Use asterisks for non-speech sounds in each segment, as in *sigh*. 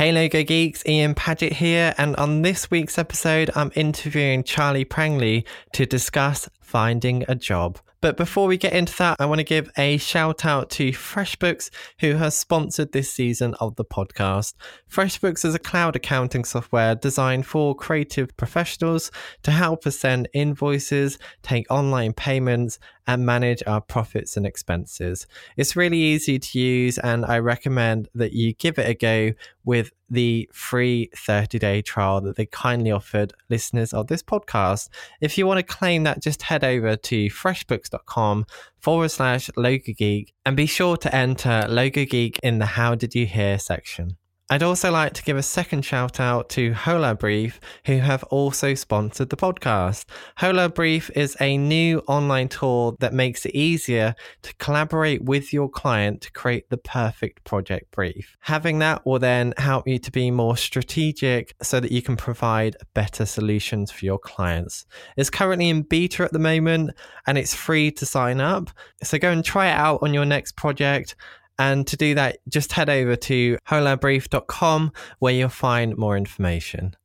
Hey Logo Geeks, Ian Paget here, and on this week's episode, I'm interviewing Charli Prangley to discuss finding a job. But before we get into that, I want to give a shout out to FreshBooks, who has sponsored this season of the podcast. FreshBooks is a cloud accounting software designed for creative professionals to help us send invoices, take online payments, and manage our profits and expenses. It's really easy to use, and I recommend that you give it a go with the free 30 day trial that they kindly offered listeners of this podcast. If you want to claim that, just head over to freshbooks.com forward slash logo geek and be sure to enter logo geek in the how did you hear section. I'd also like to give a second shout out to Hola Brief, who have also sponsored the podcast. Hola Brief is a new online tool that makes it easier to collaborate with your client to create the perfect project brief. Having that will then help you to be more strategic so that you can provide better solutions for your clients. It's currently in beta at the moment and it's free to sign up. So go and try it out on your next project and to do that, just head over to holabrief.com where you'll find more information.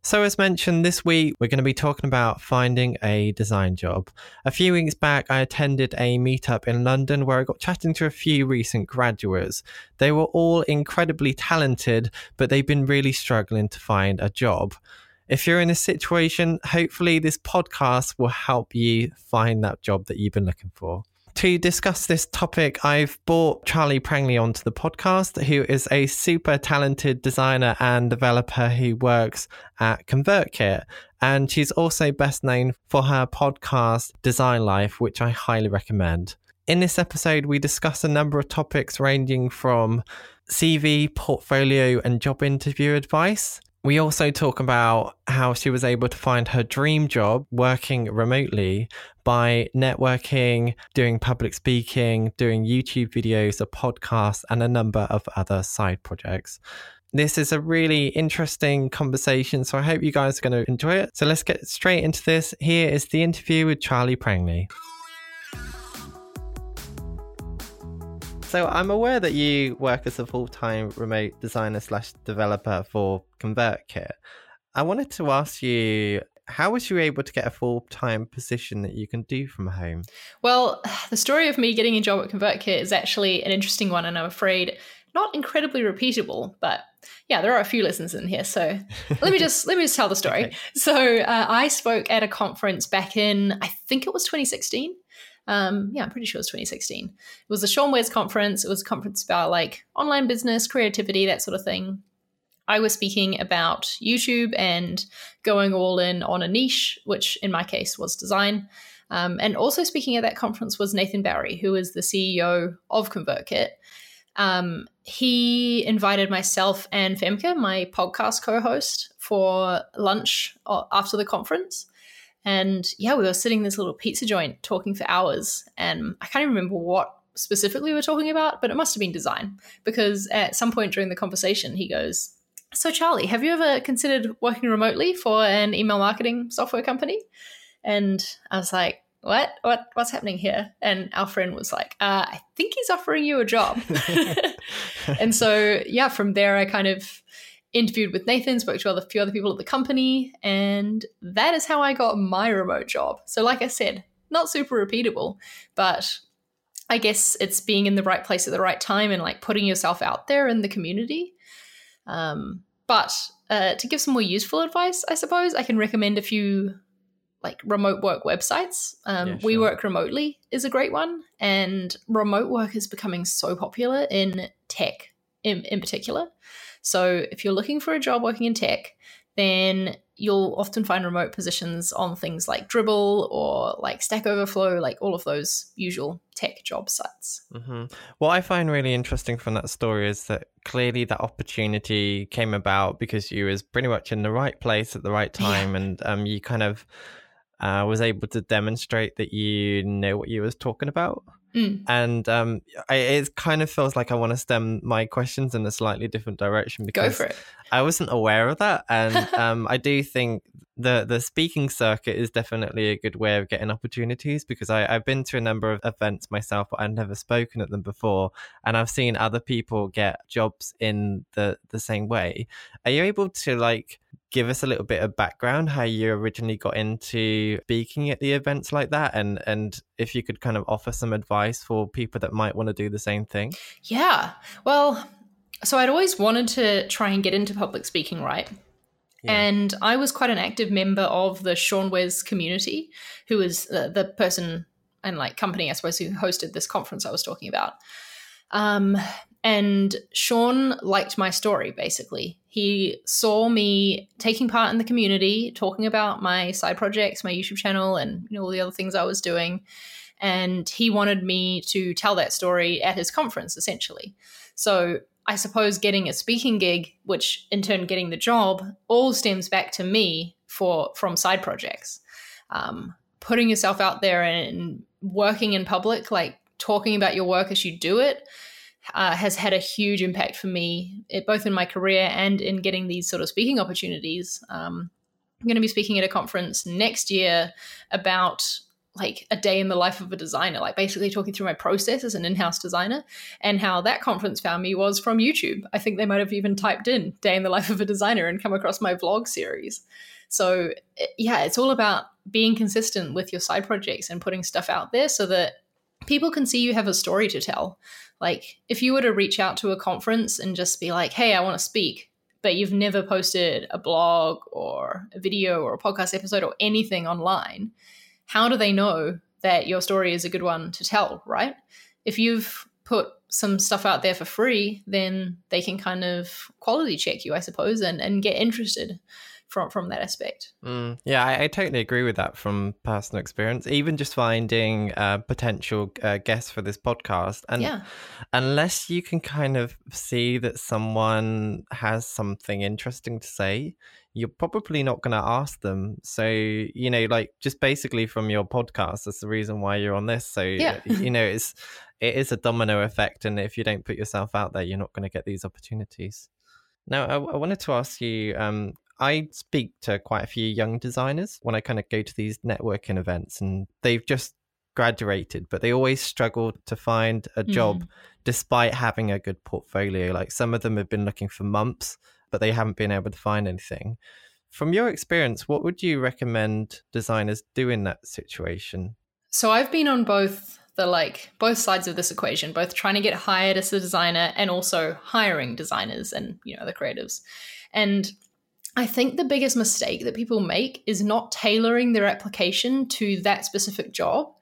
So, as mentioned, this week we're going to be talking about finding a design job. A few weeks back, I attended a meetup in London where I got chatting to a few recent graduates. They were all incredibly talented, but they've been really struggling to find a job. If you're in a situation, hopefully this podcast will help you find that job that you've been looking for to discuss this topic, I've brought Charli Prangley onto the podcast, who is a super talented designer and developer who works at ConvertKit. And she's also best known for her podcast, Design Life, which I highly recommend. In this episode, we discuss a number of topics ranging from CV, portfolio, and job interview advice. We also talk about how she was able to find her dream job working remotely by networking, doing public speaking, doing YouTube videos, a podcast, and a number of other side projects. This is a really interesting conversation, so I hope you guys are going to enjoy it. So let's get straight into this. Here is the interview with Charli Prangley. So I'm aware that you work as a full-time remote designer slash developer for ConvertKit. I wanted to ask you how was you able to get a full-time position that you can do from home? Well, *sighs* the story of me getting a job at ConvertKit is actually an interesting one, and I'm afraid not incredibly repeatable, but yeah, there are a few lessons in here. So *laughs* let me just let me just tell the story. Okay. So uh, I spoke at a conference back in I think it was 2016. Um, yeah, I'm pretty sure it was 2016. It was the Sean Wes conference. It was a conference about like online business, creativity, that sort of thing. I was speaking about YouTube and going all in on a niche, which in my case was design. Um, and also speaking at that conference was Nathan Barry, who is the CEO of ConvertKit. Um, he invited myself and Femke, my podcast co host, for lunch uh, after the conference. And yeah, we were sitting in this little pizza joint talking for hours. And I can't even remember what specifically we were talking about, but it must have been design. Because at some point during the conversation, he goes, So, Charli, have you ever considered working remotely for an email marketing software company? And I was like, what what what's happening here and our friend was like uh, i think he's offering you a job *laughs* *laughs* and so yeah from there i kind of interviewed with Nathan, spoke to a few other people at the company, and that is how I got my remote job. So, like I said, not super repeatable, but I guess it's being in the right place at the right time and like putting yourself out there in the community. Um, but uh, to give some more useful advice, I suppose I can recommend a few like remote work websites. Um, yeah, sure. We Work Remotely is a great one, and remote work is becoming so popular in tech in, in particular. So if you're looking for a job working in tech, then you'll often find remote positions on things like Dribbble or like Stack Overflow, like all of those usual tech job sites. Mm-hmm. What I find really interesting from that story is that clearly that opportunity came about because you was pretty much in the right place at the right *laughs* time, yeah. and um, you kind of uh, was able to demonstrate that you know what you was talking about. Mm. And um, I, it kind of feels like I want to stem my questions in a slightly different direction because. I wasn't aware of that, and *laughs* um, I do think the the speaking circuit is definitely a good way of getting opportunities because I, I've been to a number of events myself, but I've never spoken at them before, and I've seen other people get jobs in the the same way. Are you able to like give us a little bit of background how you originally got into speaking at the events like that and and if you could kind of offer some advice for people that might want to do the same thing Yeah. Well, so I'd always wanted to try and get into public speaking, right? Yeah. And I was quite an active member of the Sean Wes community, who was uh, the person and like company, I suppose, who hosted this conference I was talking about. Um, and Sean liked my story, basically. He saw me taking part in the community, talking about my side projects, my YouTube channel, and you know, all the other things I was doing. And he wanted me to tell that story at his conference, essentially. So I suppose getting a speaking gig, which in turn getting the job, all stems back to me for from side projects. Um, putting yourself out there and working in public, like talking about your work as you do it, uh, has had a huge impact for me, it, both in my career and in getting these sort of speaking opportunities. Um, I'm going to be speaking at a conference next year about like a day in the life of a designer, like basically talking through my process as an in-house designer and how that conference found me was from YouTube. I think they might have even typed in day in the life of a designer and come across my vlog series. So yeah, it's all about being consistent with your side projects and putting stuff out there so that people can see you have a story to tell. Like if you were to reach out to a conference and just be like, "Hey, I want to speak." But you've never posted a blog or a video or a podcast episode or anything online how do they know that your story is a good one to tell, right? If you've put some stuff out there for free, then they can kind of quality check you, I suppose, and, and get interested from from that aspect. Mm, yeah, I, I, totally agree with that from personal experience. Even just finding uh, potential uh, guests for this podcast, and yeah. unless you can kind of see that someone has something interesting to say, you're probably not going to ask them. So, you know, like just basically from your podcast, that's the reason why you're on this. So, yeah. you know, it's it is a domino effect, and if you don't put yourself out there, you're not going to get these opportunities. Now, I, I wanted to ask you. Um, I speak to quite a few young designers when I kind of go to these networking events, and they've just graduated, but they always struggle to find a job mm. despite having a good portfolio. Like some of them have been looking for months but they haven't been able to find anything. From your experience, what would you recommend designers do in that situation? So I've been on both the like both sides of this equation, both trying to get hired as a designer and also hiring designers and you know the creatives. And I think the biggest mistake that people make is not tailoring their application to that specific job.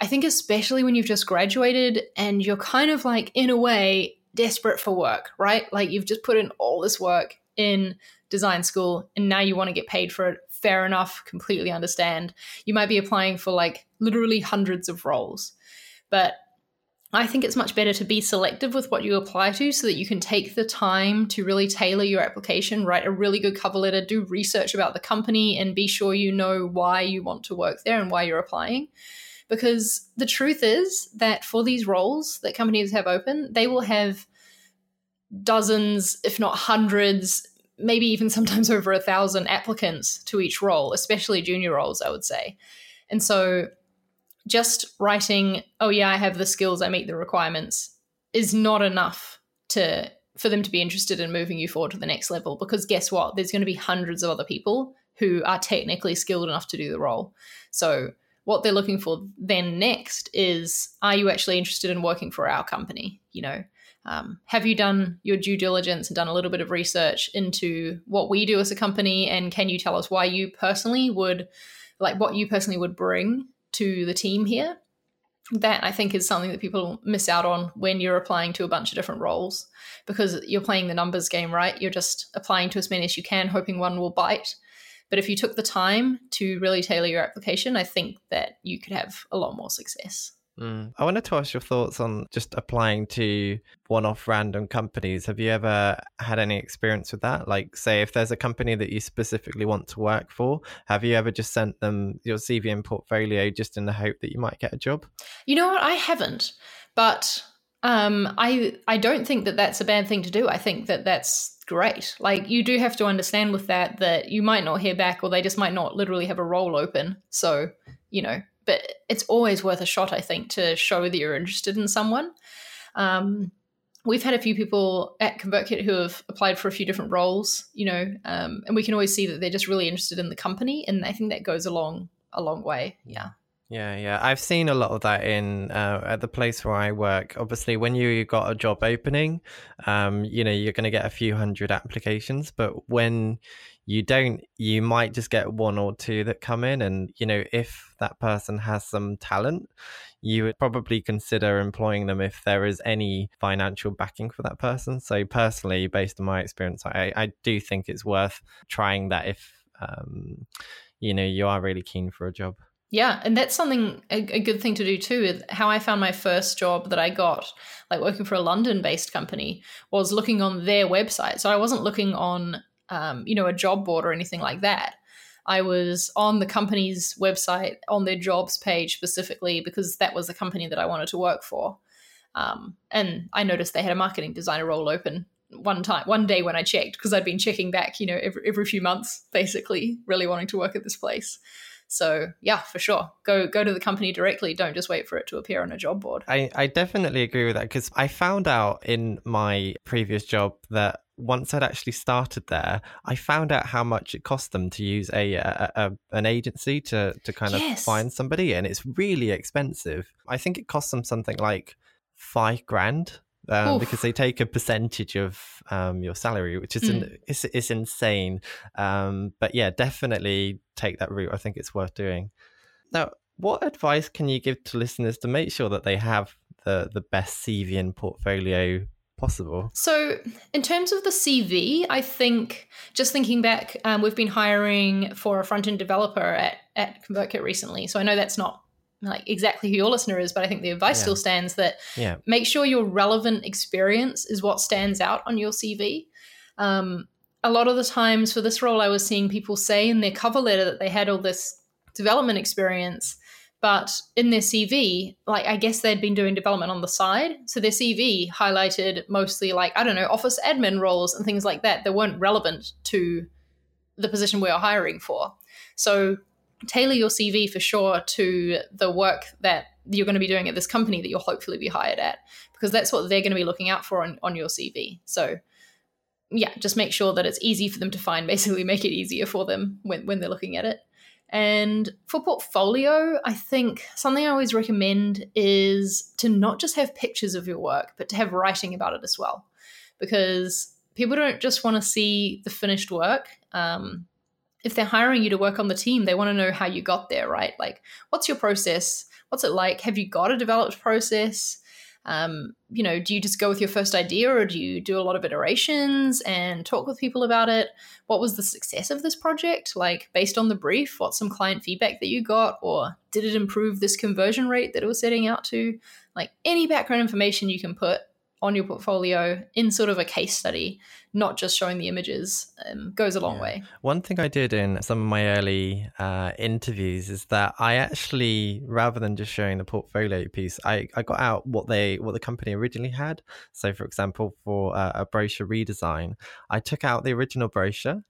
I think especially when you've just graduated and you're kind of like in a way desperate for work, right? Like you've just put in all this work in design school and now you want to get paid for it. Fair enough, completely understand. You might be applying for like literally hundreds of roles. But I think it's much better to be selective with what you apply to so that you can take the time to really tailor your application, write a really good cover letter, do research about the company, and be sure you know why you want to work there and why you're applying. Because the truth is that for these roles that companies have open, they will have dozens, if not hundreds, maybe even sometimes over a thousand applicants to each role, especially junior roles, I would say. And so just writing, oh yeah, I have the skills, I meet the requirements, is not enough to for them to be interested in moving you forward to the next level because guess what? There's going to be hundreds of other people who are technically skilled enough to do the role. So what they're looking for then next is are you actually interested in working for our company you know um, have you done your due diligence and done a little bit of research into what we do as a company and can you tell us why you personally would like what you personally would bring to the team here. That i think is something that people miss out on when you're applying to a bunch of different roles because you're playing the numbers game right? You're just applying to as many as you can hoping one will bite. But if you took the time to really tailor your application, I think that you could have a lot more success. Mm. I wanted to ask your thoughts on just applying to one off random companies. Have you ever had any experience with that? Like, say, if there's a company that you specifically want to work for, have you ever just sent them your CV and portfolio just in the hope that you might get a job? You know what? I haven't, but um, I I don't think that that's a bad thing to do. I think that that's great. Like you do have to understand with that that you might not hear back, or they just might not literally have a role open. So you know, but it's always worth a shot. I think to show that you're interested in someone. Um, we've had a few people at ConvertKit who have applied for a few different roles, you know, um, and we can always see that they're just really interested in the company, and I think that goes a long a long way. Yeah. Yeah, yeah. I've seen a lot of that in uh, at the place where I work. Obviously, when you got a job opening, um, you know, you're going to get a few hundred applications, but when you don't, you might just get one or two that come in. And, you know, if that person has some talent, you would probably consider employing them if there is any financial backing for that person. So, personally, based on my experience, I, I do think it's worth trying that if, um, you know, you are really keen for a job. Yeah, and that's something a, a, good thing to do too. How I found my first job that I got, like working for a London-based company, was looking on their website. So I wasn't looking on, um, you know, a job board or anything like that. I was on the company's website on their jobs page specifically because that was the company that I wanted to work for. Um, and I noticed they had a marketing designer role open one time, one day when I checked because I'd been checking back, you know, every every few months, basically, really wanting to work at this place. So yeah, for sure. Go go to the company directly. Don't just wait for it to appear on a job board. I, I definitely agree with that because I found out in my previous job that once I'd actually started there, I found out how much it cost them to use a, a, a an agency to to kind of yes. find somebody, and it's really expensive. I think it costs them something like five grand um, because they take a percentage of um, your salary, which is mm. it's, it's insane. Um, but yeah, definitely take that route. I think it's worth doing. Now, what advice can you give to listeners to make sure that they have the the best CV and portfolio possible? So, in terms of the CV, I think just thinking back, um, we've been hiring for a front end developer at at ConvertKit recently. So I know that's not like exactly who your listener is, but I think the advice yeah. still stands that yeah. make sure your relevant experience is what stands out on your CV. Um, a lot of the times for this role, I was seeing people say in their cover letter that they had all this development experience, but in their CV, like I guess they'd been doing development on the side. So their CV highlighted mostly like, I don't know, office admin roles and things like that that weren't relevant to the position we are hiring for. So tailor your CV for sure to the work that you're going to be doing at this company that you'll hopefully be hired at, because that's what they're going to be looking out for on, on your CV. So, yeah, just make sure that it's easy for them to find, basically, make it easier for them when, when they're looking at it. And for portfolio, I think something I always recommend is to not just have pictures of your work, but to have writing about it as well. Because people don't just want to see the finished work. Um, if they're hiring you to work on the team, they want to know how you got there, right? Like, what's your process? What's it like? Have you got a developed process? Um, you know, do you just go with your first idea or do you do a lot of iterations and talk with people about it? What was the success of this project? Like, based on the brief, what's some client feedback that you got? Or did it improve this conversion rate that it was setting out to? Like, any background information you can put on your portfolio in sort of a case study, not just showing the images, um, goes a long yeah. way. One thing I did in some of my early uh, interviews is that I actually, rather than just showing the portfolio piece, I, I got out what they what the company originally had. So, for example, for uh, a brochure redesign, I took out the original brochure.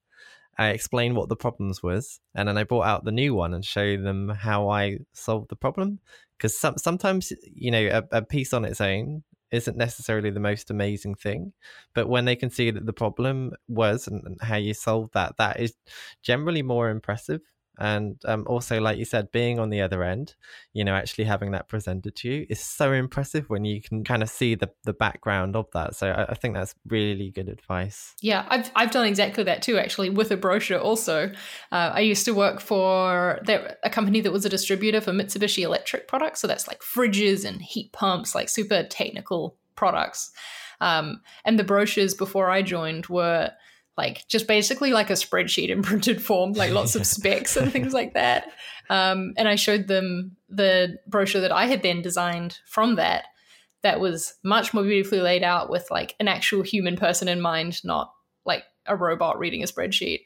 I explained what the problems was, and then I brought out the new one and showed them how I solved the problem. Because some, sometimes, you know, a, a piece on its own isn't necessarily the most amazing thing but when they can see that the problem was and, how you solved that that is generally more impressive and um, also like you said being on the other end you know actually having that presented to you is so impressive when you can kind of see the, the background of that. So I, I think that's really good advice. Yeah I've, I've done exactly that too actually with a brochure also. Uh, i used to work for a company that was a distributor for mitsubishi electric products so that's like fridges and heat pumps like super technical products. Um, and the brochures before i joined were like just basically like a spreadsheet in *laughs* printed form, like lots of specs and things like that. Um, and I showed them the brochure that I had then designed from that. That was much more beautifully laid out with like an actual human person in mind, not like a robot reading a spreadsheet.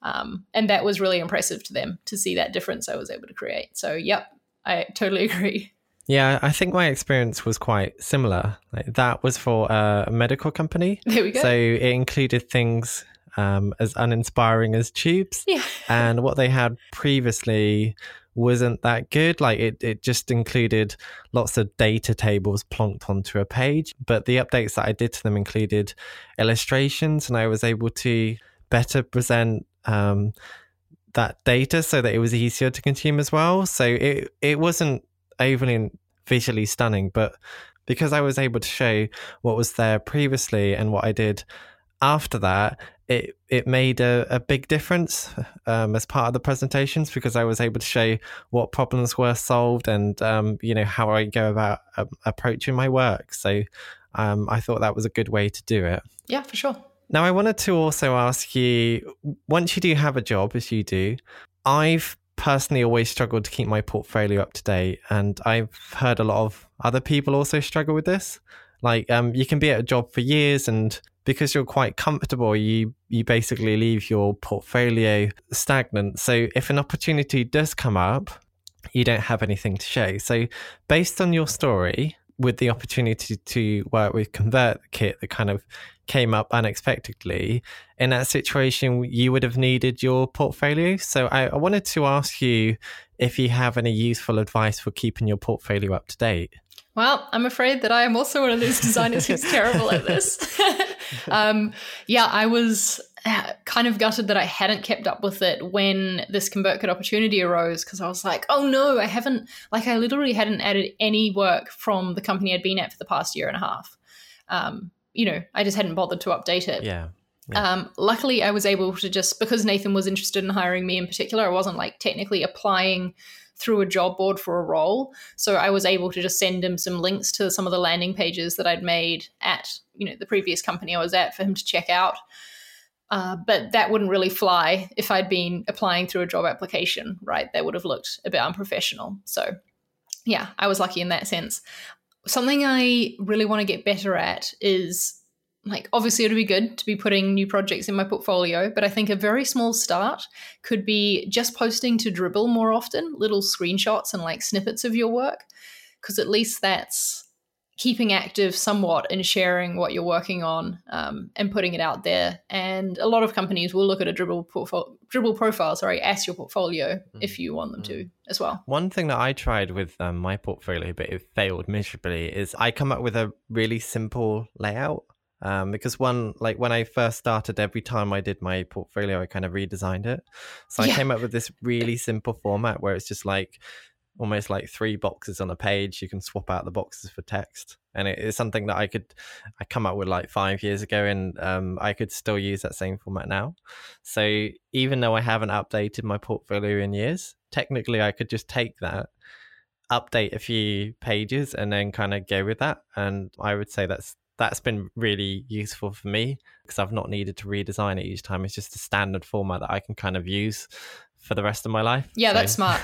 Um, and that was really impressive to them to see that difference I was able to create. So, yep, I totally *laughs* agree. Yeah, I think my experience was quite similar. Like, that was for a medical company. There we go. So it included things um, as uninspiring as tubes. Yeah. and what they had previously wasn't that good. Like it, it just included lots of data tables plonked onto a page. But the updates that I did to them included illustrations, and I was able to better present um, that data so that it was easier to consume as well. So it it wasn't overly visually stunning, but because I was able to show what was there previously and what I did after that, it it made a, a big difference um, as part of the presentations because I was able to show what problems were solved and um, you know how I go about um, approaching my work. So um, I thought that was a good way to do it. Yeah, for sure. Now I wanted to also ask you: once you do have a job, as you do, I've personally always struggled to keep my portfolio up to date, and I've heard a lot of other people also struggle with this. Like, um, you can be at a job for years and because you're quite comfortable, you you basically leave your portfolio stagnant. So if an opportunity does come up, you don't have anything to show. So based on your story, with the opportunity to work with ConvertKit that kind of came up unexpectedly, in that situation, you would have needed your portfolio. So I, I wanted to ask you if you have any useful advice for keeping your portfolio up to date. Well, I'm afraid that I am also one of those designers who's *laughs* terrible at this. *laughs* um, yeah, I was uh, kind of gutted that I hadn't kept up with it when this ConvertKit opportunity arose because I was like, oh no, I haven't, like, I literally hadn't added any work from the company I'd been at for the past year and a half. Um, you know, I just hadn't bothered to update it. Yeah. Yeah. Um, luckily, I was able to just because Nathan was interested in hiring me in particular. I wasn't like technically applying through a job board for a role. So I was able to just send him some links to some of the landing pages that I'd made at you know the previous company I was at for him to check out. Uh, but that wouldn't really fly if I'd been applying through a job application, right? That would have looked a bit unprofessional. So, yeah, I was lucky in that sense. Something I really want to get better at is like obviously it would be good to be putting new projects in my portfolio but i think a very small start could be just posting to Dribbble more often little screenshots and like snippets of your work because at least that's keeping active somewhat and sharing what you're working on um, and putting it out there and a lot of companies will look at a Dribbble portfolio Dribbble profile sorry as your portfolio mm. if you want them mm. to as well one thing that i tried with um, my portfolio but it failed miserably is i come up with a really simple layout um, because one like when I first started, every time I did my portfolio, I kind of redesigned it. So yeah. I came up with this really simple format where it's just like almost like three boxes on a page. You can swap out the boxes for text, and it is something that I could I come up with like five years ago, and um, I could still use that same format now. So even though I haven't updated my portfolio in years, technically I could just take that update a few pages and then kind of go with that and i would say that's that's been really useful for me because I've not needed to redesign it each time. It's just a standard format that I can kind of use for the rest of my life. Yeah, so. that's smart.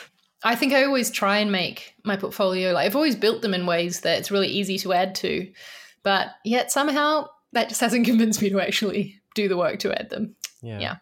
*laughs* I think I always try and make my portfolio like I've always built them in ways that it's really easy to add to, but yet somehow that just hasn't *laughs* convinced me to actually do the work to add them. Yeah. yeah.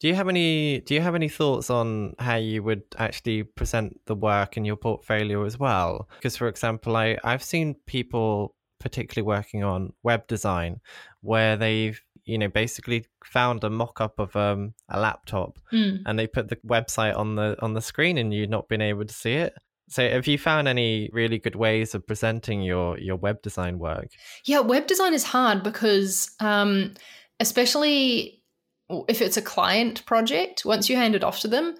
Do you have any do you have any thoughts on how you would actually present the work in your portfolio as well? Because for example, I I've seen people particularly working on web design, where they've you know basically found a mock-up of um, a laptop mm. and they put the website on the on the screen and you've not been able to see it so have you found any really good ways of presenting your your web design work yeah web design is hard because um, especially if it's a client project once you hand it off to them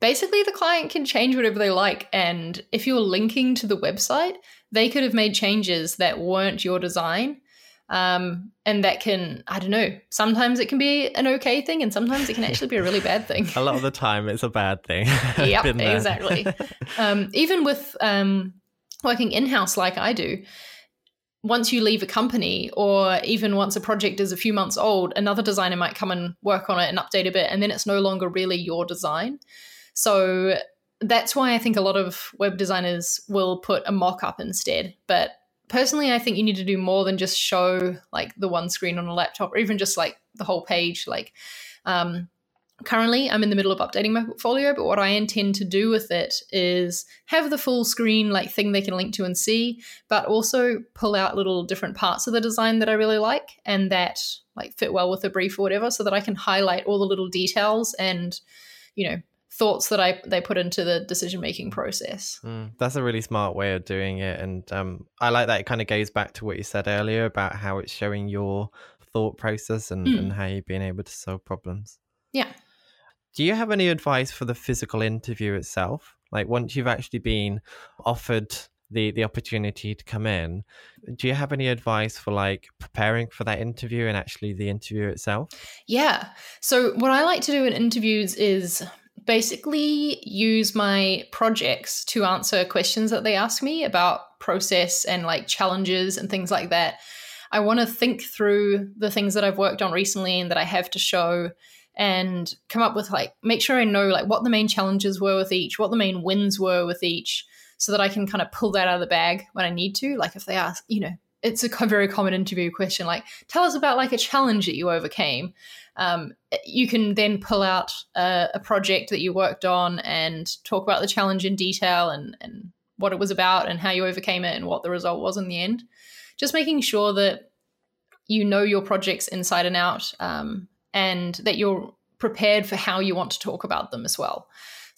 basically the client can change whatever they like and if you're linking to the website they could have made changes that weren't your design. Um, and that can, I don't know, sometimes it can be an okay thing and sometimes it can actually be a really bad thing. *laughs* a lot of the time it's a bad thing. *laughs* yep, exactly. *laughs* um, even with um, working in house like I do, once you leave a company or even once a project is a few months old, another designer might come and work on it and update a bit, and then it's no longer really your design. So that's why I think a lot of web designers will put a mock up instead. But personally, I think you need to do more than just show like the one screen on a laptop or even just like the whole page. Like, um, currently i'm in the middle of updating my portfolio but what i intend to do with it is have the full screen like thing they can link to and see but also pull out little different parts of the design that i really like and that like fit well with the brief or whatever so that i can highlight all the little details and you know thoughts that i they put into the decision making process mm, that's a really smart way of doing it and um, i like that it kind of goes back to what you said earlier about how it's showing your thought process and, mm. and how you've been able to solve problems yeah do you have any advice for the physical interview itself? Like once you've actually been offered the the opportunity to come in, do you have any advice for like preparing for that interview and actually the interview itself? Yeah. So what I like to do in interviews is basically use my projects to answer questions that they ask me about process and like challenges and things like that. I want to think through the things that I've worked on recently and that I have to show and come up with like make sure I know like what the main challenges were with each, what the main wins were with each, so that I can kind of pull that out of the bag when I need to. Like if they ask, you know, it's a very common interview question, like tell us about like a challenge that you overcame. Um, you can then pull out a, a project that you worked on and talk about the challenge in detail and and what it was about and how you overcame it and what the result was in the end. Just making sure that you know your projects inside and out um, and that you're prepared for how you want to talk about them as well.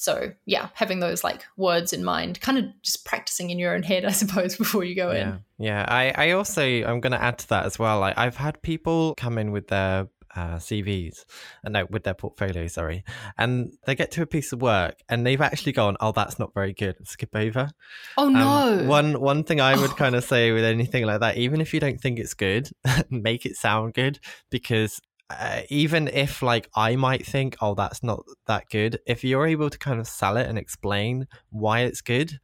So yeah, having those like words in mind, kind of just practicing in your own head, *laughs* I suppose, before you go yeah. in. Yeah, I, I also I'm going to add to that as well. Like I've had people come in with their uh, CVs, uh, no, with their portfolio, sorry, and they get to a piece of work and they've actually gone, "Oh, that's not very good," skip over. Oh no! Um, one one thing I would *sighs* oh. kind of say with anything like that, even if you don't think it's good, *laughs* make it sound good because uh, even if like I might think, oh, that's not that good, if you're able to kind of sell it and explain why it's good,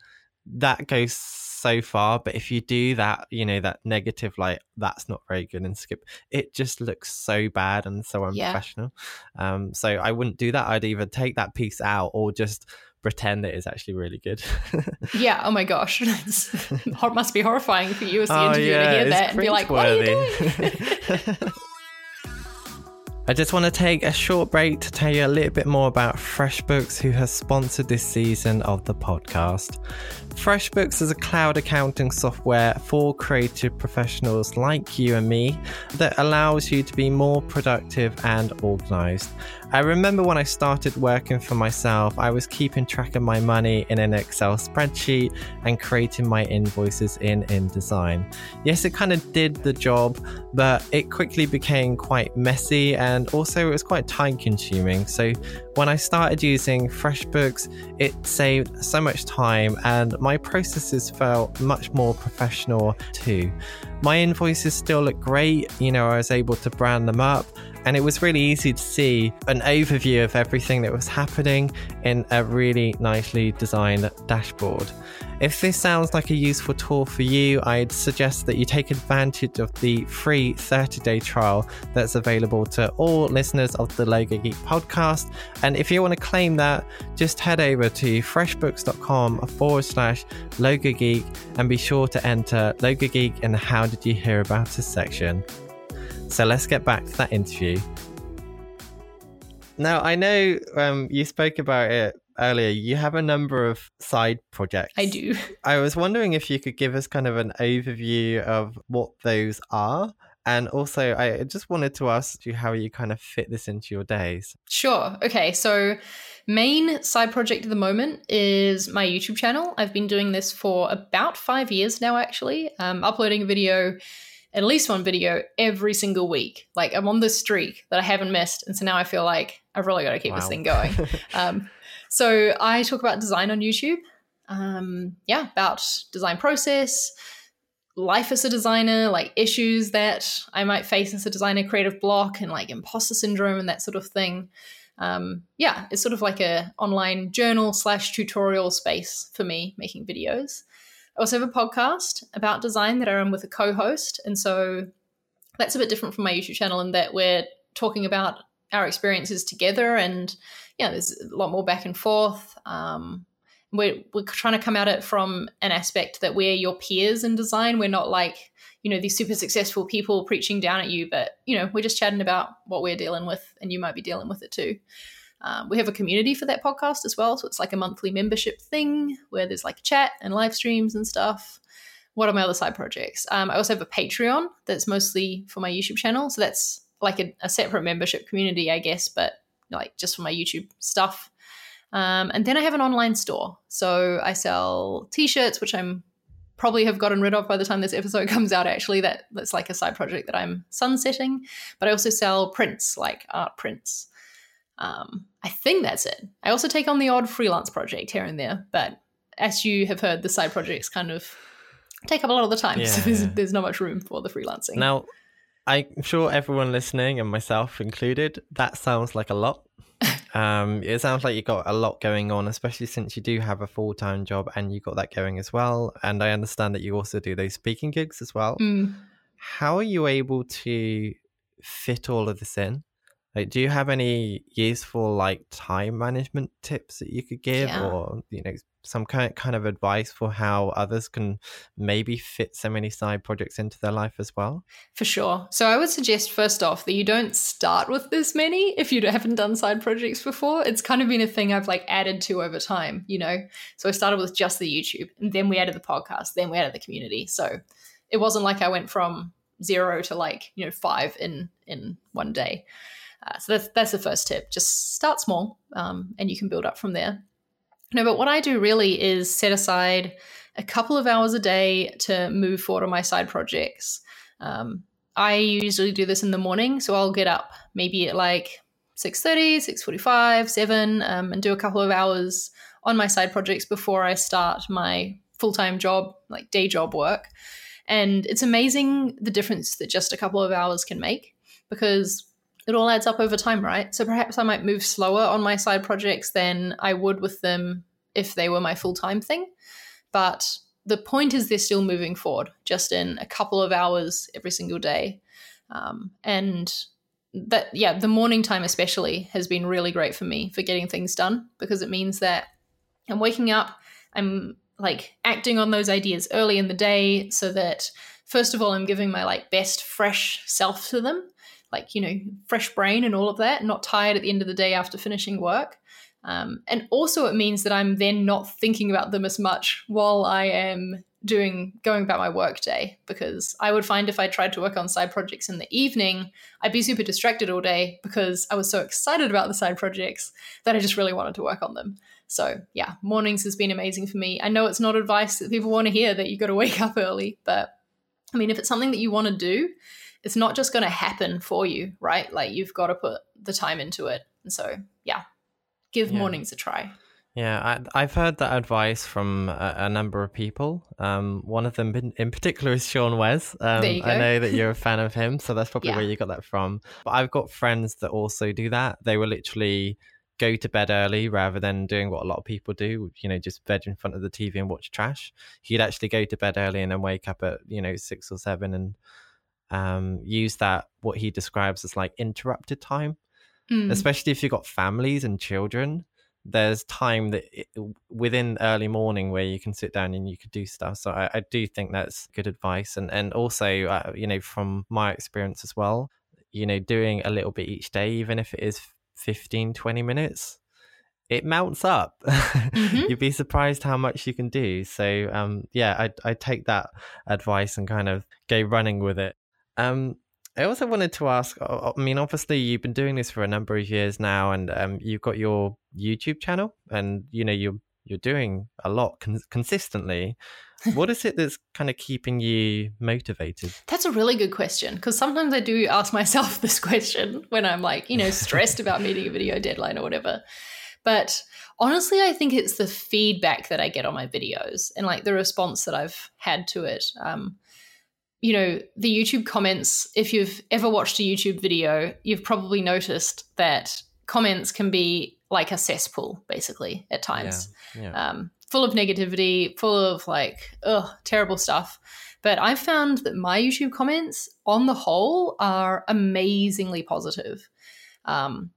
that goes so far. But if you do that, you know, that negative, like that's not very good and skip, it just looks so bad and so unprofessional. Yeah. Um, so I wouldn't do that. I'd either take that piece out or just pretend it is actually really good. yeah. Oh my *laughs* gosh. *laughs* it must be horrifying for you as the oh, interviewer yeah, to hear that and be like, what are you doing? *laughs* I just want to take a short break to tell you a little bit more about FreshBooks, who has sponsored this season of the podcast. FreshBooks is a cloud accounting software for creative professionals like you and me that allows you to be more productive and organized. I remember when I started working for myself, I was keeping track of my money in an Excel spreadsheet and creating my invoices in InDesign. Yes, it kind of did the job, but it quickly became quite messy and also it was quite time consuming. So when I started using FreshBooks, it saved so much time and my processes felt much more professional too. My invoices still look great, you know, I was able to brand them up and it was really easy to see an overview of everything that was happening in a really nicely designed dashboard. If this sounds like a useful tool for you, I'd suggest that you take advantage of the free 30 day trial that's available to all listeners of the Logo Geek podcast. And if you want to claim that, just head over to freshbooks.com forward slash Logo Geek and be sure to enter Logo Geek in the How Did You Hear About Us section. So let's get back to that interview. Now, I know um, you spoke about it earlier. You have a number of side projects. I do. *laughs* I was wondering if you could give us kind of an overview of what those are. And also, I just wanted to ask you how you kind of fit this into your days. Sure. Okay. So, main side project at the moment is my YouTube channel. I've been doing this for about five years now, actually, um, uploading a video at least one video every single week. Like I'm on this streak that I haven't missed, and so now I feel like I've really got to keep wow. this thing going. *laughs* um, so I talk about design on YouTube. Um, yeah, about design process, life as a designer, like issues that I might face as a designer, creative block, and like imposter syndrome and that sort of thing. Um, yeah, it's sort of like a online journal slash tutorial space for me making videos. I also have a podcast about design that I run with a co host. And so that's a bit different from my YouTube channel in that we're talking about our experiences together and yeah, there's a lot more back and forth. Um, we're, we're trying to come at it from an aspect that we're your peers in design. We're not like, you know, these super successful people preaching down at you, but, you know, we're just chatting about what we're dealing with and you might be dealing with it too. Um, we have a community for that podcast as well. So it's like a monthly membership thing where there's like chat and live streams and stuff. What are my other side projects? Um, I also have a Patreon that's mostly for my YouTube channel. So that's like a, a separate membership community, I guess, but like just for my YouTube stuff. Um, and then I have an online store. So I sell t-shirts, which I'm probably have gotten rid of by the time this episode *laughs* comes out. Actually, that that's like a side project that I'm sunsetting. But I also sell prints, like art prints. Um, I think that's it. I also take on the odd freelance project here and there, but as you have heard, the side projects kind of take up a lot of the time, yeah. *laughs* so there's, there's not much room for the freelancing. Now, I'm sure everyone listening, and myself included, that sounds like a lot. *laughs* um, it sounds like you got a lot going on, especially since you do have a full time job and you got that going as well. And I understand that you also do those speaking gigs as well. Mm. How are you able to fit all of this in? Like, do you have any useful like time management tips that you could give, yeah. or you know, some kind kind of advice for how others can maybe fit so many side projects into their life as well? For sure. So I would suggest first off that you don't start with this many if you haven't done side projects before. It's kind of been a thing I've like added to over time, you know. So I started with just the YouTube, and then we added the podcast, then we added the community. So it wasn't like I went from zero to like you know five in in one day. Uh, so that's that's the first tip. Just start small, um, and you can build up from there. No, but what I do really is set aside a couple of hours a day to move forward on my side projects. Um, I usually do this in the morning, so I'll get up maybe at like 6.30, 6.45, 7, um, and do a couple of hours on my side projects before I start my full-time job, like day job work. And it's amazing the difference that just a couple of hours can make because it all adds up over time, right? So perhaps I might move slower on my side projects than I would with them if they were my full time thing. But the point is they're still moving forward, just in a couple of hours every single day. Um, and that, yeah, the morning time especially has been really great for me for getting things done because it means that I'm waking up, I'm like acting on those ideas early in the day so that first of all i'm giving my like best fresh self to them like you know fresh brain and all of that not tired at the end of the day after finishing work. Um, and also it means that i'm then not thinking about them as much while i am doing going about my work day because i would find if i tried to work on side projects in the evening i'd be super distracted all day because i was so excited about the side projects that i just really wanted to work on them. So yeah mornings has been amazing for me. I know it's not advice that people want to hear that you got to wake up early but i mean if it's something that you want to do it's not just going to happen for you, right? Like you've got to put the time into it. And so, yeah, give yeah. mornings a try. Yeah, I, have heard that advice from a, a number of people. Um, one of them in, in, particular is Sean Wes. Um, I know that you're a *laughs* fan of him, so that's probably yeah. where you got that from. But I've got friends that also do that. They will literally go to bed early rather than doing what a lot of people do, you know, just bed in front of the TV and watch trash. He'd actually go to bed early and then wake up at, you know, six or seven and um, use that what he describes as like interrupted time, mm. especially if you've got families and children. There's time that it, within early morning where you can sit down and you could do stuff. So I, I do think that's good advice, and and also uh, you know from my experience as well, you know doing a little bit each day, even if it is 15, 20 minutes, it mounts up. *laughs* Mm-hmm. You'd be surprised how much you can do. So um, yeah, I I take that advice and kind of go running with it. Um, I also wanted to ask. I mean, obviously, you've been doing this for a number of years now, and um, you've got your YouTube channel, and you know you're you're doing a lot con- consistently. what is it that's kind of keeping you motivated? That's a really good question because sometimes I do ask myself this question when I'm like, you know, stressed about meeting a video deadline or whatever. But honestly, I think it's the feedback that I get on my videos and like the response that I've had to it. Um, you know, the YouTube comments, if you've ever watched a YouTube video, you've probably noticed that comments can be like a cesspool, basically, at times. Yeah, yeah. Um, full of negativity, full of like, ugh, terrible stuff. But I've found that my YouTube comments, on the whole, are amazingly positive. Um,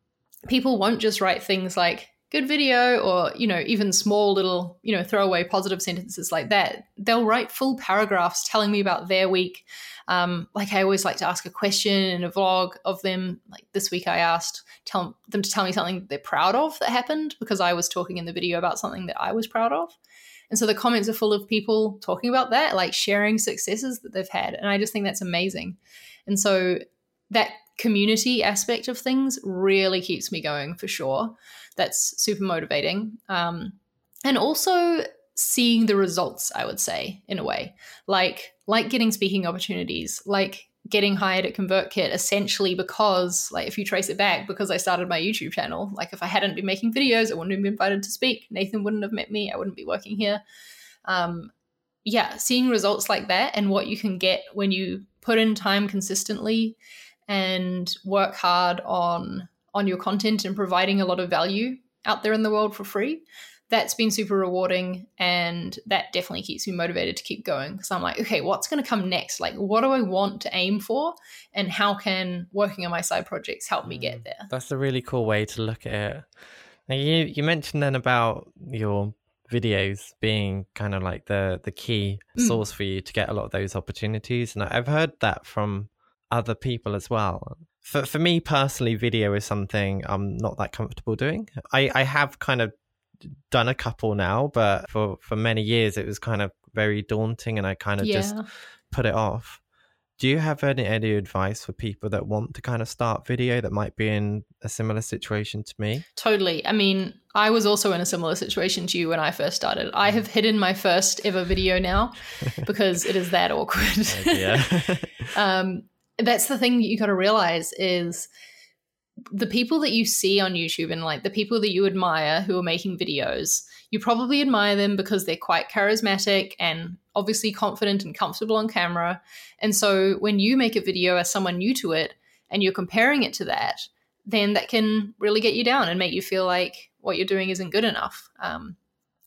people won't just write things like, good video or you know even small little you know throwaway positive sentences like that they'll write full paragraphs telling me about their week. Um, like i always like to ask a question in a vlog of them. Like this week i asked tell them to tell me something they're proud of that happened because i was talking in the video about something that i was proud of. And so the comments are full of people talking about that like sharing successes that they've had. And i just think that's amazing. And so that community aspect of things really keeps me going for sure. That's super motivating. Um, and also seeing the results, I would say, in a way, like like getting speaking opportunities, like getting hired at ConvertKit essentially because like if you trace it back because I started my YouTube channel. Like if I hadn't been making videos I wouldn't have been invited to speak. Nathan wouldn't have met me. I wouldn't be working here. Um yeah seeing results like that and what you can get when you put in time consistently and work hard on on your content and providing a lot of value out there in the world for free that's been super rewarding and that definitely keeps me motivated to keep going. Because i'm like okay what's going to come next? Like what do i want to aim for? And how can working on my side projects help me get mm, there? that's a really cool way to look at it. Now you you mentioned then about your videos being kind of like the the key mm. source for you to get a lot of those opportunities and i've heard that from other people as well for for me personally, video is something I'm not that comfortable doing. I I have kind of done a couple now, but for for many years it was kind of very daunting, and I kind of yeah. just put it off. Do you have any any advice for people that want to kind of start video that might be in a similar situation to me? Totally. I mean, I was also in a similar situation to you when I first started. I have hidden my first ever video now *laughs* because it is that awkward. yeah. *laughs* um, that's the thing that you got to realize is the people that you see on YouTube and like the people that you admire who are making videos, you probably admire them because they're quite charismatic and obviously confident and comfortable on camera. And so when you make a video as someone new to it and you're comparing it to that, then that can really get you down and make you feel like what you're doing isn't good enough. Um,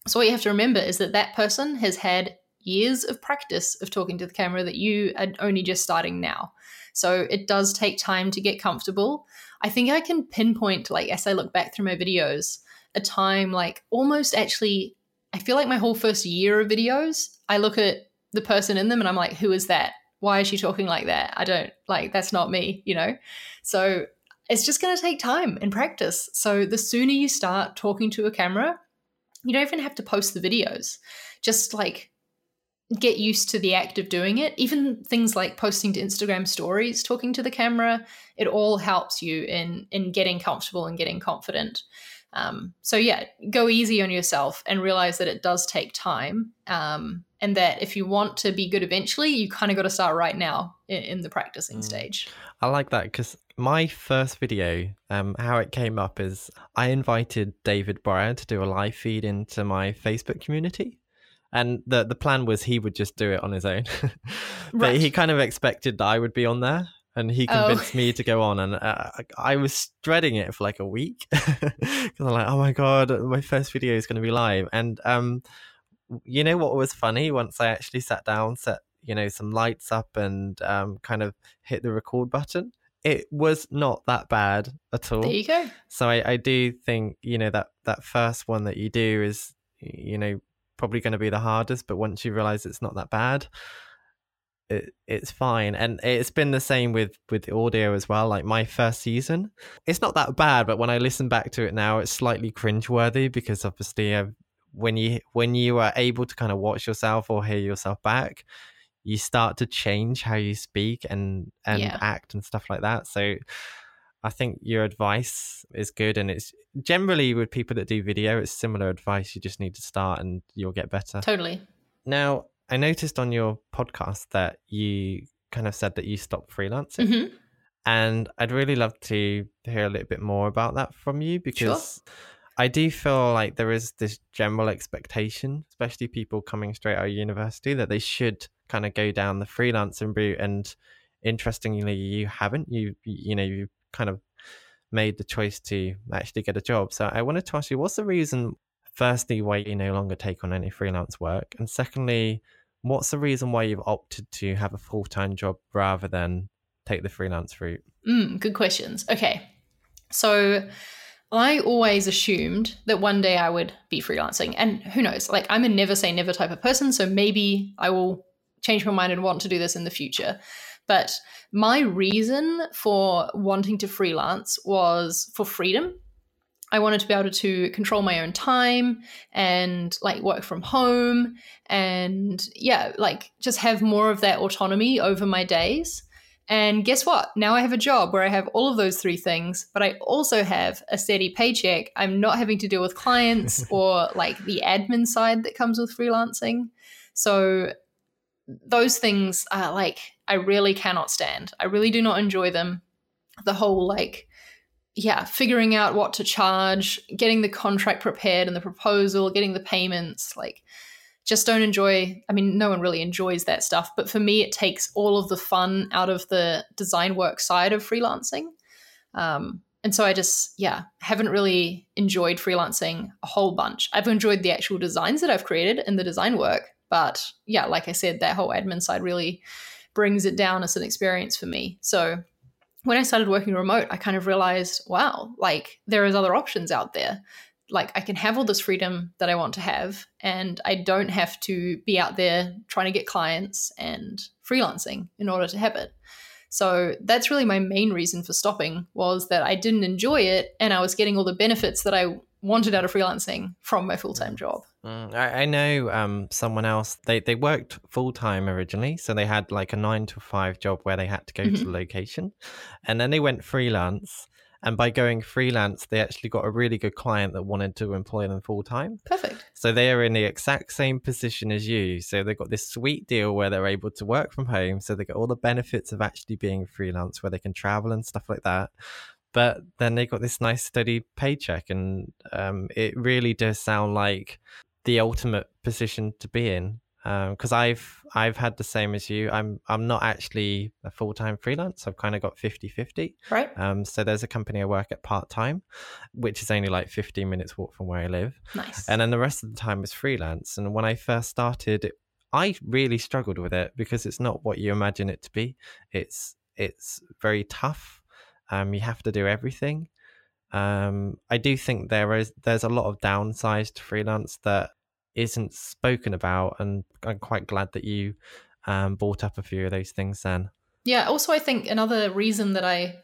so what you have to remember is that that person has had years of practice of talking to the camera that you are only just starting now. So it does take time to get comfortable. I think I can pinpoint, like, as I look back through my videos, a time like almost actually, I feel like my whole first year of videos, I look at the person in them and I'm like, who is that? Why is she talking like that? I don't like, that's not me, you know? So it's just going to take time and practice. So the sooner you start talking to a camera, you don't even have to post the videos. Just like get used to the act of doing it. Even things like posting to Instagram stories, talking to the camera, it all helps you in in getting comfortable and getting confident. Um, so yeah, go easy on yourself and realize that it does take time, um, and that if you want to be good eventually, you kind of got to start right now in, in the practicing mm. stage. I like that because my first video, um, how it came up is I invited David Brier to do a live feed into my Facebook community and the the plan was he would just do it on his own *laughs* but right. he kind of expected that i would be on there and he oh. convinced oh. me to go on and uh, i was dreading it for like a week *laughs* because i'm like oh my god my first video is going to be live and um you know what was funny once i actually sat down set you know some lights up and um kind of hit the record button it was not that bad at all. There you go. So I, I do think you know that that first one that you do is you know probably going to be the hardest, but once you realize it's not that bad, it, it's fine. And it's been the same with with audio as well. Like my first season, it's not that bad, but when I listen back to it now, it's slightly cringeworthy because obviously I've, when you when you are able to kind of watch yourself or hear yourself back, you start to change how you speak and and yeah. act and stuff like that. So I think your advice is good, and it's generally with people that do video, it's similar advice. You just need to start, and you'll get better. Totally. Now, I noticed on your podcast that you kind of said that you stopped freelancing, mm-hmm. and I'd really love to hear a little bit more about that from you because. Sure. I do feel like there is this general expectation, especially people coming straight out of university, that they should kind of go down the freelancing route. And interestingly, you haven't. You you know you kind of made the choice to actually get a job. So I wanted to ask you, what's the reason firstly, why you no longer take on any freelance work? And secondly, what's the reason why you've opted to have a full time job rather than take the freelance route? Mm, good questions. Okay. So I always assumed that one day I would be freelancing. And who knows? Like, I'm a never say never type of person. So maybe I will change my mind and want to do this in the future. But my reason for wanting to freelance was for freedom. I wanted to be able to control my own time and like work from home and yeah, like just have more of that autonomy over my days. And guess what? Now I have a job where I have all of those three things, but I also have a steady paycheck. I'm not having to deal with clients *laughs* or like the admin side that comes with freelancing. So those things are like I really cannot stand. I really do not enjoy them. The whole like yeah, figuring out what to charge, getting the contract prepared and the proposal, getting the payments, like just don't enjoy I mean no one really enjoys that stuff, but for me it takes all of the fun out of the design work side of freelancing. Um, and so I just, yeah, haven't really enjoyed freelancing a whole bunch. I've enjoyed the actual designs that I've created and the design work, but yeah, like I said, that whole admin side really brings it down as an experience for me. So when I started working remote, I kind of realized, wow, like there is other options out there. Like I can have all this freedom that I want to have, and I don't have to be out there trying to get clients and freelancing in order to have it. So that's really my main reason for stopping was that I didn't enjoy it and I was getting all the benefits that I wanted out of freelancing from my full time mm. job. Mm, I, I, know um, someone else. They they worked full time originally, so they had like a nine to five job where they had to go mm-hmm. to the location, and then they went freelance. And by going freelance, they actually got a really good client that wanted to employ them full time. Perfect. So they are in the exact same position as you. So they've got this sweet deal where they're able to work from home. So they get all the benefits of actually being freelance, where they can travel and stuff like that but then they got this nice steady paycheck and um, it really does sound like the ultimate position to be in because um, I've I've had the same as you. I'm I'm not actually a full time freelance. I've kind of got 50-50. Right. Um, so there's a company I work at part time, which is only like 15 minutes walk from where I live. Nice. And then the rest of the time is freelance. And when I first started, I really struggled with it because it's not what you imagine it to be. It's it's very tough. Um, you have to do everything. Um, I do think there is there's a lot of downsides to freelance that isn't spoken about, and I'm quite glad that you um, brought up a few of those things then. Yeah. Also, I think another reason that I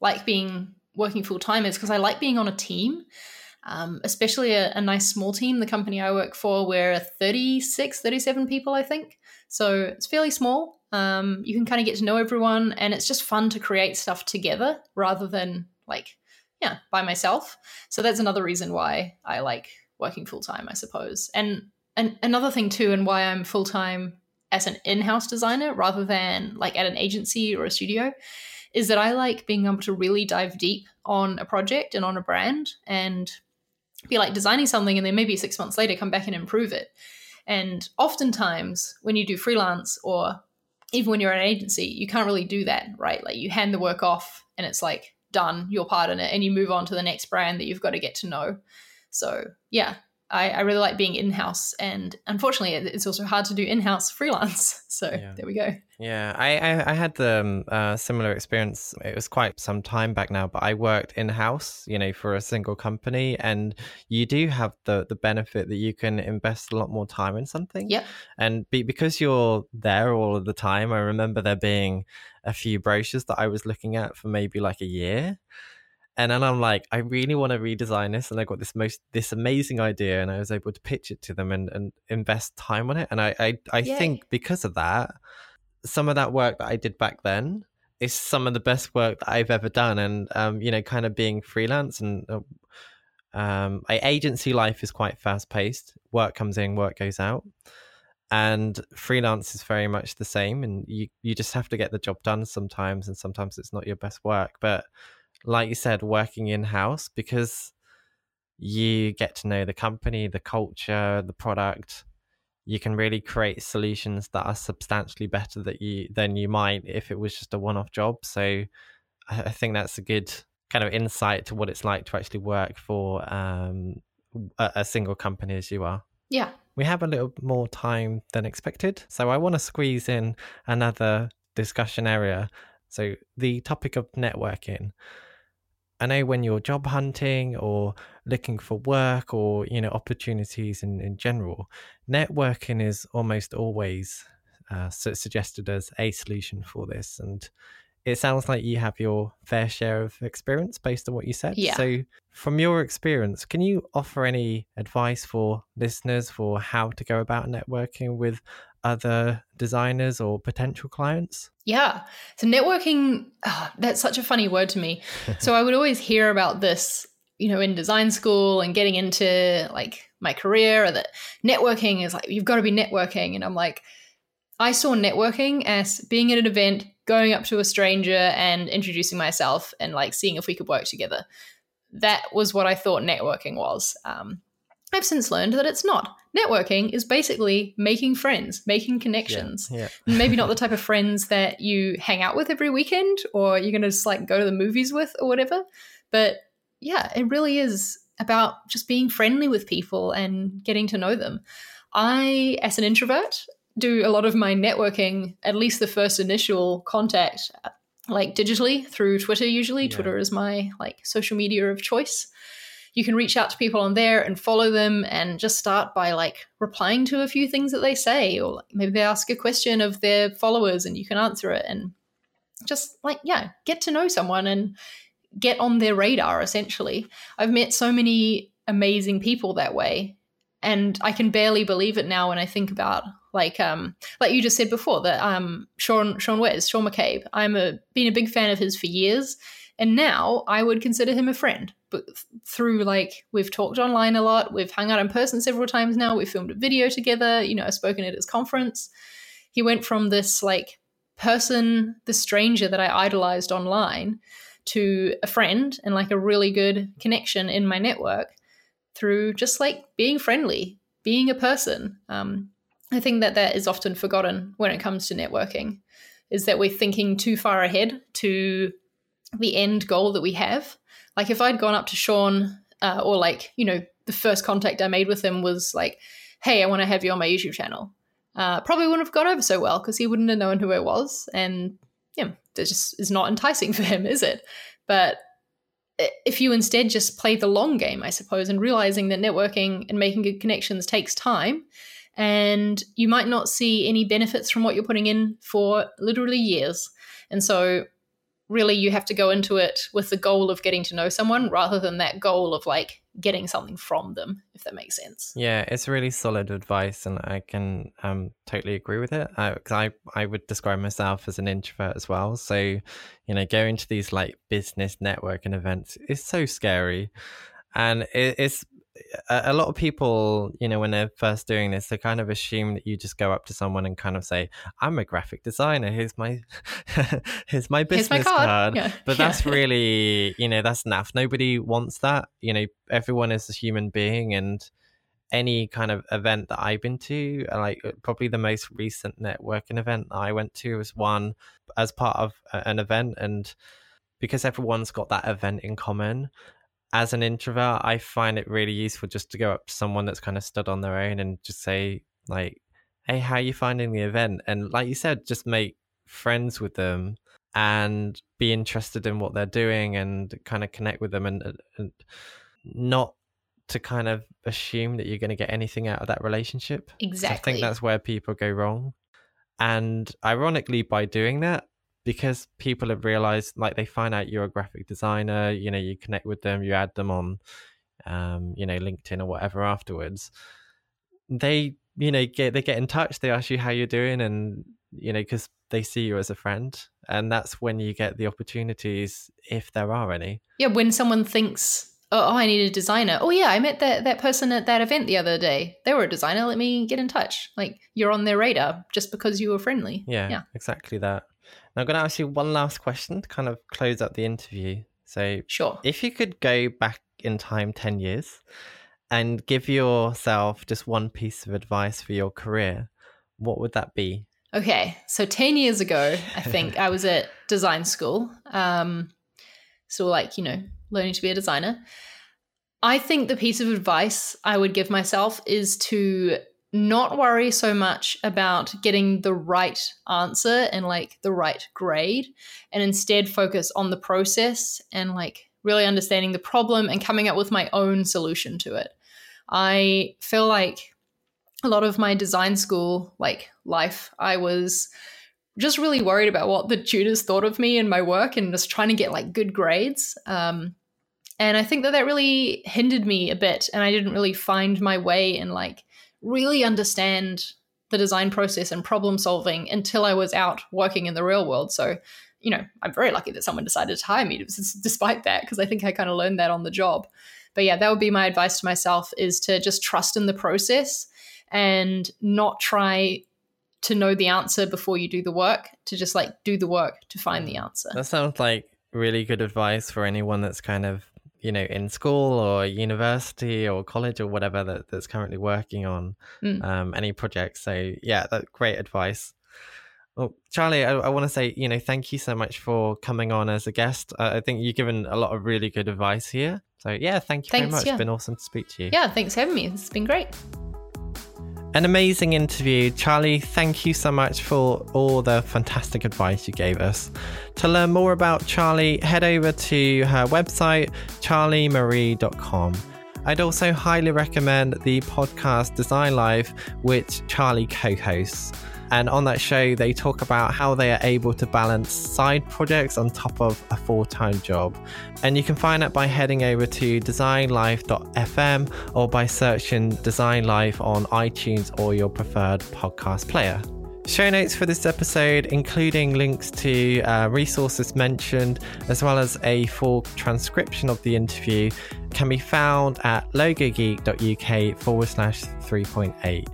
like being working full time is because I like being on a team. Um, especially a, a, nice small team. The company I work for, we're 36, 37 people, I think. So it's fairly small. Um, you can kind of get to know everyone, and it's just fun to create stuff together rather than like, yeah, by myself. So that's another reason why I like working full time, I suppose. And and another thing too, and why I'm full time as an in-house designer rather than like at an agency or a studio, is that I like being able to really dive deep on a project and on a brand and be like designing something and then maybe six months later come back and improve it. And oftentimes when you do freelance or even when you're at an agency, you can't really do that, right? Like you hand the work off and it's like done, you're part in it, and you move on to the next brand that you've got to get to know. So yeah, I, I really like being in house, and unfortunately, it's also hard to do in house freelance. *laughs* So yeah. there we go. Yeah, I I, I had the um, uh, similar experience. It was quite some time back now, but I worked in house, you know, for a single company, and you do have the the benefit that you can invest a lot more time in something. Yeah, and be, because you're there all of the time, I remember there being a few brochures that I was looking at for maybe like a year and then I'm like, I really want to redesign this, and I got this most this amazing idea, and I was able to pitch it to them and, and invest time on it. And I I, I think because of that, some of that work that I did back then is some of the best work that I've ever done. And um, you know, kind of being freelance and uh, um, I, agency life is quite fast paced. Work comes in, work goes out. And freelance is very much the same, and you, you just have to get the job done sometimes, and sometimes it's not your best work. But like you said, working in house because you get to know the company, the culture, the product. You can really create solutions that are substantially better that you than you might if it was just a one-off job. So I think that's a good kind of insight to what it's like to actually work for um, a, a single company as you are. Yeah. We have a little more time than expected. So I want to squeeze in another discussion area. So the topic of networking. I know when you're job hunting or looking for work or you know opportunities in, in general, networking is almost always uh, suggested as a solution for this. And it sounds like you have your fair share of experience based on what you said. Yeah. So, from your experience, can you offer any advice for listeners for how to go about networking with other designers or potential clients? Yeah. So, networking, oh, that's such a funny word to me. so, I would always hear about this, you know, in design school and getting into like my career, or that networking is like, you've got to be networking. And I'm like, I saw networking as being at an event, going up to a stranger and introducing myself and like seeing if we could work together. That was what I thought networking was. Um, I've since learned that it's not. Networking is basically making friends, making connections. Yeah. *laughs* Maybe not the type of *laughs* friends that you hang out with every weekend or you're going to just like go to the movies with or whatever. But yeah, it really is about just being friendly with people and getting to know them. I, as an introvert, do a lot of my networking, at least the first initial contact, like digitally through Twitter usually. Yeah. Twitter is my like social media of choice. You can reach out to people on there and follow them and just start by like replying to a few things that they say or like maybe they ask a question of their followers and you can answer it and just like yeah, get to know someone and get on their radar essentially. I've met so many amazing people that way and I can barely believe it now when I think about like um like you just said before that um Sean Sean Wes Sean McCabe I'm a been a big fan of his for years. And now I would consider him a friend. But through like we've talked online a lot we've hung out in person several times now we've filmed a video together you know I've spoken at his conference. He went from this like person the stranger that I idolized online to a friend and like a really good connection in my network through just like being friendly being a person. Um, I think that that is often forgotten when it comes to networking, is that we're thinking too far ahead to the end goal that we have. Like if I'd gone up to Sean, uh, or like you know the first contact I made with him was like, "Hey, I want to have you on my YouTube channel." Uh, probably wouldn't have gone over so well because he wouldn't have known who I was, and yeah, that just is not enticing *laughs* for him, is it? But if you instead just play the long game, I suppose, and realizing that networking and making good connections takes time and you might not see any benefits from what you're putting in for literally years. And so, really, you have to go into it with the goal of getting to know someone rather than that goal of like getting something from them, if that makes sense. Yeah, it's really solid advice, and I can um, totally agree with it. Because I, I, I would describe myself as an introvert as well. So, you know, going to these like business networking events is so scary, and it's a, lot of people, you know, when they're first doing this, they kind of assume that you just go up to someone and kind of say, "I'm a graphic designer. Here's my, *laughs* here's my business here's my card." card. Yeah. But yeah. that's *laughs* really, you know, that's naff. Nobody wants that. You know, everyone is a human being, and any kind of event that I've been to, like uh, probably the most recent networking event I went to was one as part of an event, and because everyone's got that event in common as an introvert, I find it really useful just to go up to someone that's kind of stood on their own and just say, like, hey, how are you finding the event? And like you said, just make friends with them and be interested in what they're doing and kind of connect with them and, uh, and not to kind of assume that you're going to get anything out of that relationship. Exactly. I think that's where people go wrong. And ironically, by doing that, because people have realized like they find out you're a graphic designer you know you connect with them you add them on um you know linkedin or whatever afterwards they you know get they get in touch they ask you how you're doing and you know because they see you as a friend and that's when you get the opportunities if there are any. Yeah when someone thinks oh, oh i need a designer. Oh yeah i met that that person at that event the other day. They were a designer. Let me get in touch. Like you're on their radar just because you were friendly. Yeah, yeah. exactly that I'm going to ask you one last question to kind of close out the interview. So, sure. If you could go back in time 10 years and give yourself just one piece of advice for your career, what would that be? Okay. So, 10 years ago, I think *laughs* I was at design school. Um, so, like, you know, learning to be a designer. I think the piece of advice I would give myself is to not worry so much about getting the right answer and like the right grade and instead focus on the process and like really understanding the problem and coming up with my own solution to it. I feel like a lot of my design school like life I was just really worried about what the tutors thought of me and my work and just trying to get like good grades. Um, and I think that that really hindered me a bit and I didn't really find my way in like really understand the design process and problem solving until I was out working in the real world. So, you know, I'm very lucky that someone decided to hire me *laughs* despite that, because I think I kind of learned that on the job. But yeah, that would be my advice to myself is to just trust in the process and not try to know the answer before you do the work, to just like do the work to find the answer. That sounds like really good advice for anyone that's kind of you know in school or university or college or whatever that, that's currently working on mm. um, any projects. So yeah that great advice. Well charli i, I want to say you know thank you so much for coming on as a guest. Uh, i think you've given a lot of really good advice here. So yeah thank you thanks, very much. yeah. it's been awesome to speak to you. Yeah thanks for having me. It's been great an amazing interview. Charli, thank you so much for all the fantastic advice you gave us. To learn more about Charli, head over to her website, charliemarie.com. I'd also highly recommend the podcast Design Life, which Charli co hosts. And on that show, they talk about how they are able to balance side projects on top of a full time job. And you can find that by heading over to designlife.fm or by searching Design Life on iTunes or your preferred podcast player. Show notes for this episode, including links to uh, resources mentioned, as well as a full transcription of the interview, can be found at logogeek.uk forward slash 3.8.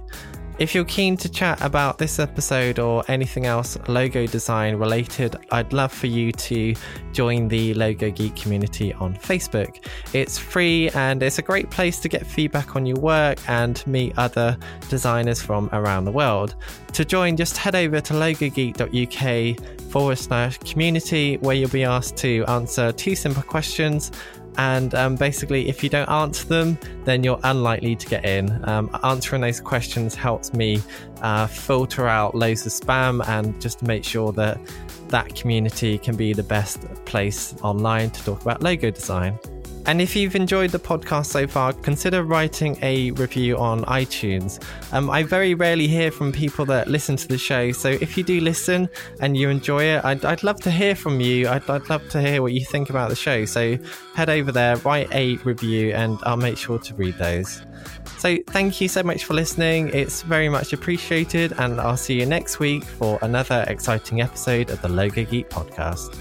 If you're keen to chat about this episode or anything else logo design related, I'd love for you to join the Logo Geek community on Facebook. It's free and it's a great place to get feedback on your work and meet other designers from around the world. To join, just head over to logogeek.uk forward slash community where you'll be asked to answer two simple questions and um, basically, if you don't answer them, then you're unlikely to get in. Um, answering those questions helps me uh, filter out loads of spam and just make sure that that community can be the best place online to talk about logo design. And if you've enjoyed the podcast so far, consider writing a review on iTunes. Um, I very rarely hear from people that listen to the show, so if you do listen and you enjoy it, I'd, I'd love to hear from you. I'd, I'd love to hear what you think about the show. So head over there, write a review, and I'll make sure to read those. So thank you so much for listening. It's very much appreciated, and I'll see you next week for another exciting episode of the Logo Geek podcast.